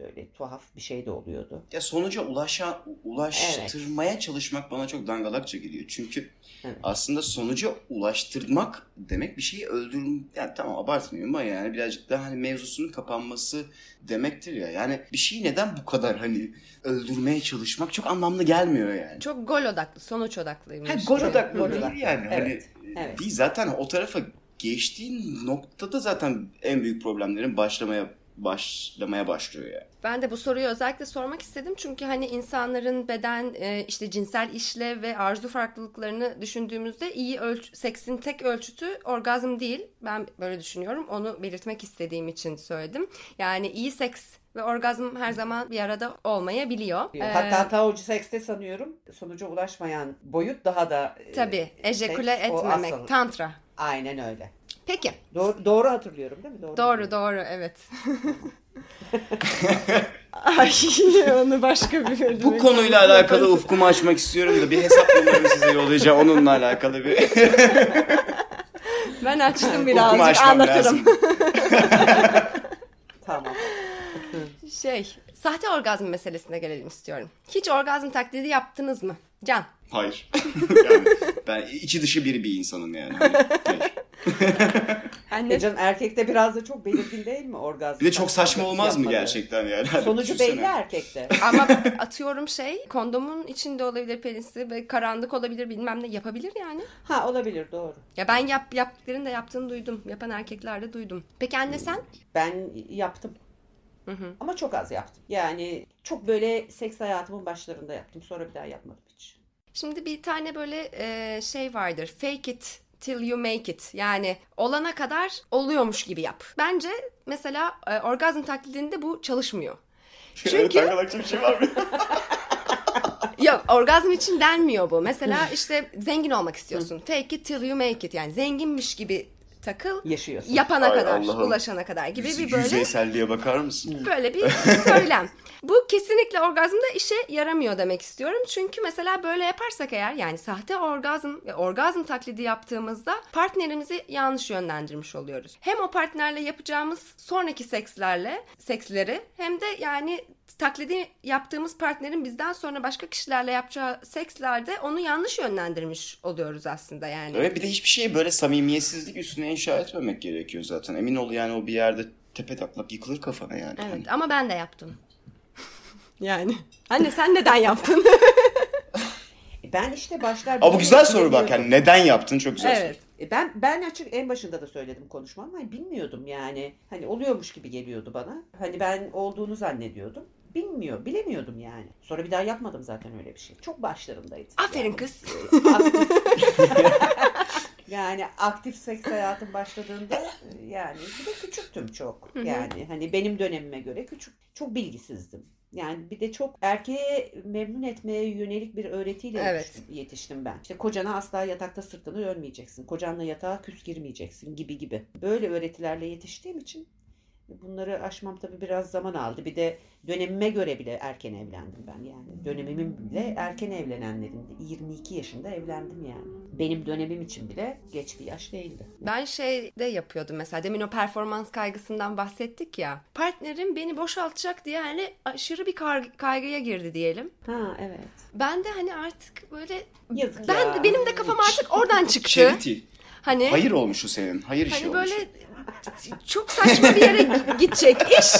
Böyle tuhaf bir şey de oluyordu. Ya sonuca ulaşa, ulaştırmaya çalışmak bana çok dangalakça geliyor. Çünkü Evet. aslında sonuca ulaştırmak demek bir şeyi öldürm... Yani tamam abartmıyorum ama yani birazcık daha hani mevzusunun kapanması demektir ya. Yani bir şeyi neden bu kadar hani öldürmeye çalışmak çok anlamlı gelmiyor yani. Çok gol odaklı, sonuç odaklıymış. Ha, gol odaklı Gol değil odaklı. yani. Evet, Hani evet. değil zaten o tarafa geçtiğin noktada zaten en büyük problemlerin başlamaya başlamaya başlıyor yani. Ben de bu soruyu özellikle sormak istedim çünkü hani insanların beden, e, işte cinsel işlev ve arzu farklılıklarını düşündüğümüzde iyi ölç seksin tek ölçütü orgazm değil. Ben böyle düşünüyorum. Onu belirtmek istediğim için söyledim. Yani iyi seks ve orgazm her zaman bir arada olmayabiliyor. Ee, Hatta Taocu sekste sanıyorum sonuca ulaşmayan boyut daha da e, tabii ejeküle seks, etmemek, asıl. tantra. Aynen öyle. Peki. Doğru, doğru hatırlıyorum değil mi? Doğru. Doğru doğru evet. [LAUGHS] Ay onu başka bir bölüme Bu konuyla alakalı ufkumu açmak istiyorum da bir hesap numaramı size yollayacağım. Onunla alakalı bir Ben açtım birazcık açmam anlatırım. lazım. [LAUGHS] Tamam. Şey, sahte orgazm meselesine gelelim istiyorum. Hiç orgazm taklidi yaptınız mı? Can. Hayır. [LAUGHS] yani ben içi dışı bir bir insanım yani. Hani, hayır. [LAUGHS] Anne, E canım erkekte biraz da çok belirgin değil mi orgazm? Bir de çok saçma olmaz mı Yapmadı. gerçekten yani? Sonucu düşünsene. belli erkekte. [LAUGHS] ama atıyorum şey, kondomun içinde olabilir penisi ve karanlık olabilir bilmem ne yapabilir yani. Ha olabilir doğru. Ya ben yap yaptıklarını da yaptığını duydum. Yapan erkekler de duydum. Peki anne sen? Ben yaptım. Hı hı. Ama çok az yaptım. Yani çok böyle seks hayatımın başlarında yaptım. Sonra bir daha yapmadım hiç. Şimdi bir tane böyle e, şey vardır. Fake it till you make it. Yani olana kadar oluyormuş gibi yap. Bence mesela e, orgazm taklidinde bu çalışmıyor. Evet, Çünkü arkadaşlar bir şey var mı? [LAUGHS] yok orgazm için denmiyor bu. Mesela işte zengin olmak istiyorsun. Fake it till you make it. Yani zenginmiş gibi takıl. Yaşıyorsun. Yapana Ay kadar, Allah'ım. ulaşana kadar gibi bir böyle Yüzeyselliğe bakar mısın? böyle bir söylem. Bu kesinlikle orgazmda işe yaramıyor demek istiyorum. Çünkü mesela böyle yaparsak eğer yani sahte orgazm ve orgazm taklidi yaptığımızda partnerimizi yanlış yönlendirmiş oluyoruz. Hem o partnerle yapacağımız sonraki sekslerle seksleri hem de yani taklidi yaptığımız partnerin bizden sonra başka kişilerle yapacağı sekslerde onu yanlış yönlendirmiş oluyoruz aslında yani. Evet bir de hiçbir şeyi böyle samimiyetsizlik üstüne inşa etmemek gerekiyor zaten. Emin ol yani o bir yerde tepe taklak yıkılır kafana yani. Evet ama ben de yaptım. Yani. Anne sen neden yaptın? [LAUGHS] E Ben işte başlar... Ama bu güzel soru bak yani neden yaptın çok güzel soru. evet. E Ben ben açık en başında da söyledim konuşmamı. Hani bilmiyordum yani. Hani oluyormuş gibi geliyordu bana. Hani ben olduğunu zannediyordum. Bilmiyor, bilemiyordum yani. Sonra bir daha yapmadım zaten öyle bir şey. Çok başlarındaydı. Aferin Yani, kız. [LAUGHS] yani aktif seks hayatım başladığında yani bir de küçüktüm çok. Yani hani benim dönemime göre küçük. Çok bilgisizdim. Yani bir de çok erkeğe memnun etmeye yönelik bir öğretiyle Evet. yetiştim, yetiştim ben. İşte kocana asla yatakta sırtını dönmeyeceksin. Kocanla yatağa küs girmeyeceksin gibi gibi. Böyle öğretilerle yetiştiğim için bunları aşmam tabii biraz zaman aldı. Bir de dönemime göre bile erken evlendim ben yani. Dönemimin bile erken evlenenlerin 22 yaşında evlendim yani. Benim dönemim için bile geç bir yaş değildi. Ben şey de yapıyordum mesela demin o performans kaygısından bahsettik ya. Partnerim beni boşaltacak diye hani aşırı bir kar- kaygıya girdi diyelim. Ha evet. Ben de hani artık böyle Yazık ben ya. de benim de kafam artık oradan [LAUGHS] çıktı. Charity. Hani Hayır olmuş o senin. Hayır işi hani olmuş. böyle çok saçma bir yere gidecek iş.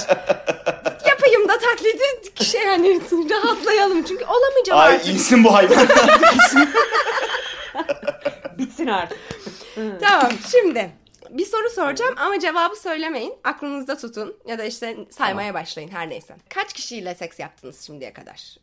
Yapayım da taklidi şey hani rahatlayalım çünkü olamayacağım Ay artık. insin bu hayvan. [LAUGHS] Bitsin artık. Tamam şimdi bir soru soracağım ama cevabı söylemeyin. Aklınızda tutun ya da işte saymaya başlayın her neyse. Kaç kişiyle seks yaptınız şimdiye kadar?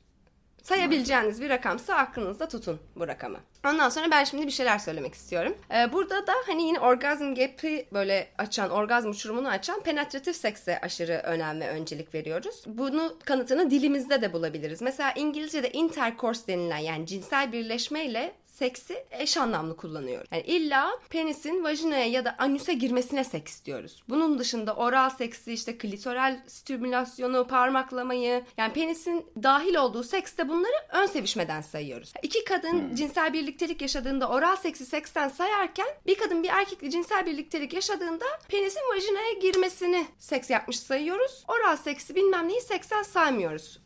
Sayabileceğiniz bir rakamsa aklınızda tutun bu rakamı. Ondan sonra ben şimdi bir şeyler söylemek istiyorum. Ee, burada da hani yine orgazm gap'i böyle açan, orgazm uçurumunu açan penetratif sekse aşırı önem ve öncelik veriyoruz. Bunu kanıtını dilimizde de bulabiliriz. Mesela İngilizce'de intercourse denilen yani cinsel birleşmeyle seksi eş anlamlı kullanıyoruz. Yani illa penisin vajinaya ya da anüse girmesine seks diyoruz. Bunun dışında oral seksi işte klitoral stimülasyonu, parmaklamayı yani penisin dahil olduğu sekste bunları ön sevişmeden sayıyoruz. İki kadın cinsel birliktelik yaşadığında oral seksi seksten sayarken bir kadın bir erkekle cinsel birliktelik yaşadığında penisin vajinaya girmesini seks yapmış sayıyoruz. Oral seksi bilmem neyi seksen saymıyoruz.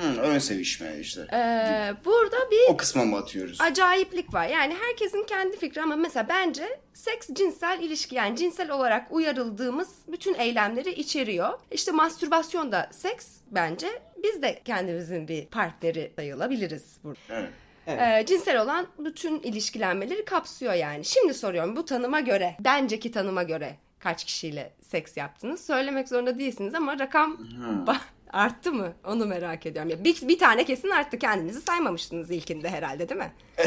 Hı, ön sevişme işte. Ee, burada bir O kısma mı atıyoruz? acayiplik var. Yani herkesin kendi fikri ama mesela bence seks cinsel ilişki yani cinsel olarak uyarıldığımız bütün eylemleri içeriyor. İşte mastürbasyon da seks bence biz de kendimizin bir partneri sayılabiliriz burada. Evet. Ee, cinsel olan bütün ilişkilenmeleri kapsıyor yani. Şimdi soruyorum bu tanıma göre, benceki tanıma göre kaç kişiyle seks yaptınız? Söylemek zorunda değilsiniz ama rakam ba- arttı mı? Onu merak ediyorum. Ya bir, bir tane kesin arttı. Kendinizi saymamıştınız ilkinde herhalde değil mi? [LAUGHS]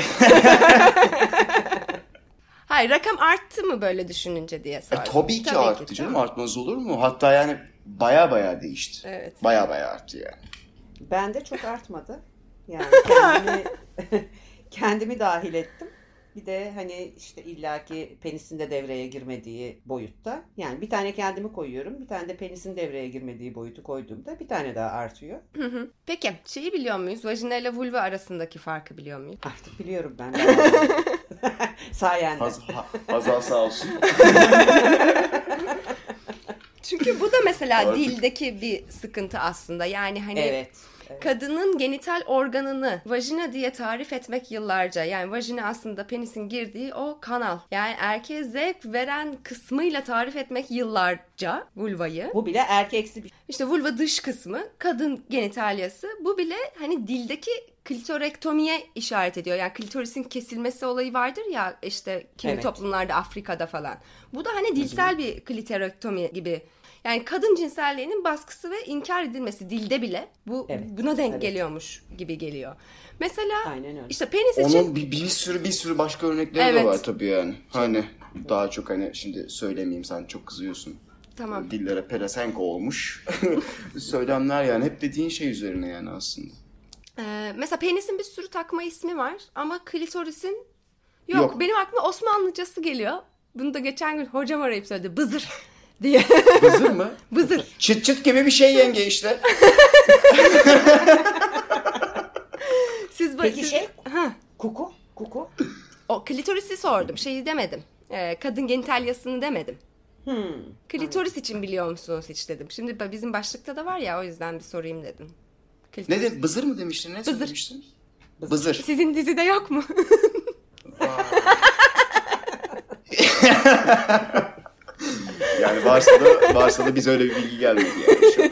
Hayır rakam arttı mı böyle düşününce diye E, sordum. tabii ki arttı canım. tamam. Artmaz olur mu? Hatta yani baya baya değişti. Evet. Baya baya arttı yani. Ben de çok artmadı. Yani kendimi, [LAUGHS] kendimi dahil ettim. Bir de hani işte illaki penisin de devreye girmediği boyutta. Yani bir tane kendimi koyuyorum. Bir tane de penisin devreye girmediği boyutu koyduğumda bir tane daha artıyor. Hı hı. Peki şeyi biliyor muyuz? Vajina ile vulva arasındaki farkı biliyor muyuz? Artık biliyorum ben. [LAUGHS] Sayende. Haz, ha, Hazal sağ olsun. Çünkü bu da mesela Artık- dildeki bir sıkıntı aslında. Yani hani Evet. Evet. kadının genital organını vajina diye tarif etmek yıllarca. Yani vajina aslında penisin girdiği o kanal. Yani erkeğe zevk veren kısmıyla tarif etmek yıllarca vulvayı. Bu bile erkeksi bir İşte vulva dış kısmı, kadın genitalyası. Bu bile hani dildeki klitorektomiye işaret ediyor. Yani klitorisin kesilmesi olayı vardır ya işte kimi Evet. toplumlarda Afrika'da falan. Bu da hani dilsel bir klitorektomi gibi. Yani kadın cinselliğinin baskısı ve inkar edilmesi dilde bile bu Evet, buna denk evet. geliyormuş gibi geliyor. Mesela Aynen öyle. işte penis için Onun bir, bir sürü bir sürü başka örnekleri Evet. de var tabii yani. Hani daha çok hani şimdi söylemeyeyim sen çok kızıyorsun. Tamam. Dillere pelesenk olmuş. [LAUGHS] Söylemler yani hep dediğin şey üzerine yani aslında. Ee, mesela penisin bir sürü takma ismi var ama klitorisin yok. Yok. Benim aklıma Osmanlıcası geliyor. Bunu da geçen gün hocam arayıp söyledi. Bızır diye. [LAUGHS] Bızır mı? Bızır. Çıt çıt gibi bir şey yenge işte. [LAUGHS] Siz bak- Peki siz- şey Ha, kuku kuku. o klitorisi sordum. Şeyi demedim. Ee, kadın genitalyasını demedim. Hmm. Klitoris için biliyor musunuz hiç dedim. Şimdi bizim başlıkta da var ya o yüzden bir sorayım dedim. Klitoris. Ne de bızır mı demiştin? Ne Bızır. söylemiştin? Bızır. Sizin dizide yok mu? [LAUGHS] Yani varsa da, varsa da biz öyle bir bilgi gelmedi yani şu.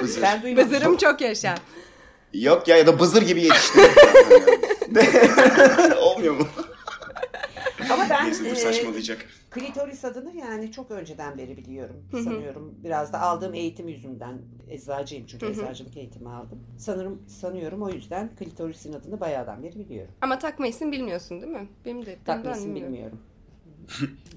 Bızır. Ben duymadım. Bızırım çok yaşa. Yok ya ya da bızır gibi yetişti. [LAUGHS] Olmuyor mu? Ama ben Neyse dur e, saçmalayacak. klitoris adını yani çok önceden beri biliyorum sanıyorum. Biraz da aldığım eğitim yüzünden eczacıyım çünkü eczacılık eğitimi aldım. Sanırım sanıyorum o yüzden klitorisin adını bayağıdan beri biliyorum. Ama takma isim bilmiyorsun değil mi? Benim de. de Takmasını bilmiyorum. bilmiyorum.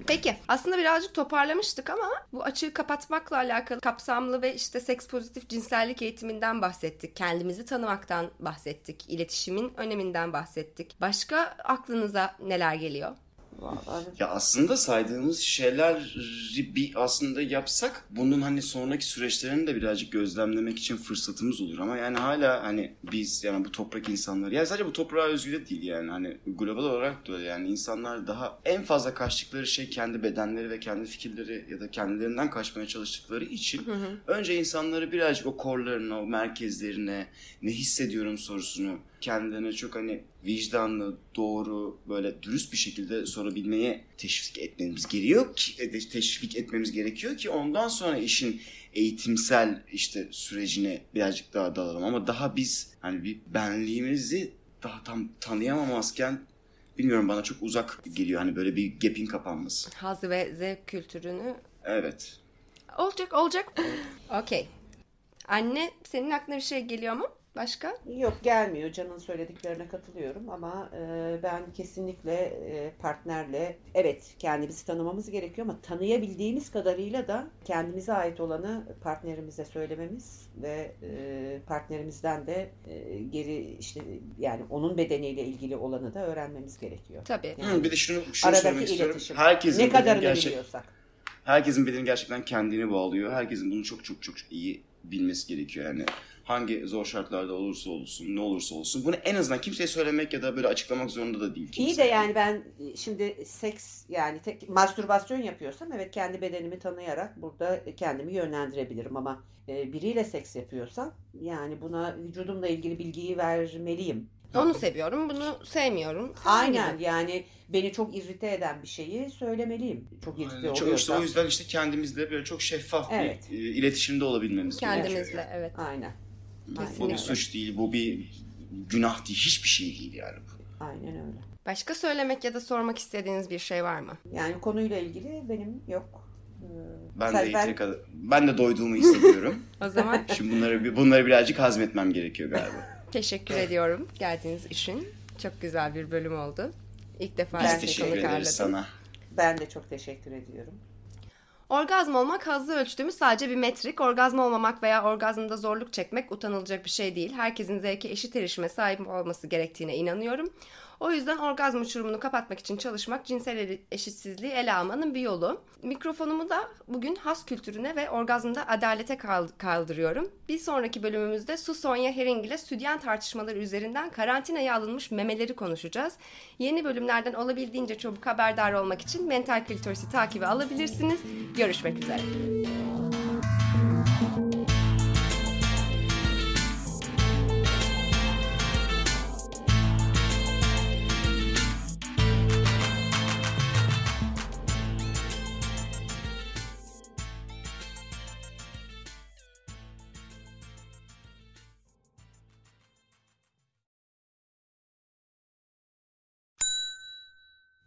Peki aslında birazcık toparlamıştık ama bu açığı kapatmakla alakalı kapsamlı ve işte seks pozitif cinsellik eğitiminden bahsettik. Kendimizi tanımaktan bahsettik. iletişimin öneminden bahsettik. Başka aklınıza neler geliyor? Vallahi Ya aslında saydığımız şeyleri bir aslında yapsak bunun hani sonraki süreçlerini de birazcık gözlemlemek için fırsatımız olur. Ama yani hala hani biz yani bu toprak insanları yani sadece bu toprağa özgü de değil yani. Hani global olarak da yani. İnsanlar daha en fazla kaçtıkları şey kendi bedenleri ve kendi fikirleri ya da kendilerinden kaçmaya çalıştıkları için önce insanları birazcık o korlarına o merkezlerine ne hissediyorum? sorusunu kendilerine çok hani vicdanlı, doğru, böyle dürüst bir şekilde sorabilmeye teşvik etmemiz gerekiyor ki e, teşvik etmemiz gerekiyor ki ondan sonra işin eğitimsel işte sürecine birazcık daha dalalım ama daha biz hani bir benliğimizi daha tam tanıyamamazken bilmiyorum bana çok uzak geliyor hani böyle bir gap'in kapanması. Haz ve zevk kültürünü Evet. olacak olacak. Okey. Anne senin aklına bir şey geliyor mu? Başka? Yok gelmiyor. Can'ın söylediklerine katılıyorum ama e, ben kesinlikle e, partnerle evet kendimizi tanımamız gerekiyor ama tanıyabildiğimiz kadarıyla da kendimize ait olanı partnerimize söylememiz ve e, partnerimizden de e, geri işte yani onun bedeniyle ilgili olanı da öğrenmemiz gerekiyor. Tabii. Hı, bir de şunu, şunu Aradaki söylemek istiyorum. iletişim. Herkesin ne kadarını gerçek- biliyorsak. herkesin bedeni gerçekten kendini bağlıyor. Herkesin bunu çok çok çok iyi bilmesi gerekiyor yani. Hangi zor şartlarda olursa olsun, ne olursa olsun. Bunu en azından kimseye söylemek ya da böyle açıklamak zorunda da değil kimse. İyi de yani ben e, şimdi seks yani tek mastürbasyon yapıyorsam evet kendi bedenimi tanıyarak burada kendimi yönlendirebilirim ama e, biriyle seks yapıyorsam yani buna vücudumla ilgili bilgiyi vermeliyim. Onu seviyorum, bunu sevmiyorum. Aynen gibi. yani beni çok irrite eden bir şeyi söylemeliyim. Çok irrite Yani çok, işte oluyorsa. o yüzden işte kendimizle böyle çok şeffaf Evet. bir e, iletişimde olabilmemiz gerekiyor. Kendimizle evet. Aynen. Bu Kesinlikle. bir suç değil, bu bir günah değil, hiçbir şey değil yani. bu. Aynen öyle. Başka söylemek ya da sormak istediğiniz bir şey var mı? Yani konuyla ilgili benim yok. Ee, Ben sen- de yeteri kadar, ben de doyduğumu hissediyorum. [LAUGHS] O zaman Şimdi bunları bunları birazcık hazmetmem gerekiyor galiba. teşekkür ediyorum geldiğiniz için. Çok güzel bir bölüm oldu. İlk defa Ben teşekkür ederiz ağırladım. sana. ben de çok teşekkür ediyorum. Orgazm olmak hazzı ölçtüğümüz sadece bir metrik. Orgazm olmamak veya orgazmda zorluk çekmek utanılacak bir şey değil. Herkesin zevke eşit erişime sahip olması gerektiğine inanıyorum. O yüzden orgazm uçurumunu kapatmak için çalışmak cinsel eşitsizliği ele almanın bir yolu. Mikrofonumu da bugün has kültürüne ve orgazmda adalete kaldırıyorum. Bir sonraki bölümümüzde Su Sonya Herring ile südyen tartışmaları üzerinden karantinaya alınmış memeleri konuşacağız. Yeni bölümlerden olabildiğince çabuk haberdar olmak için Mental Klitoris'i takibi alabilirsiniz. Görüşmek üzere.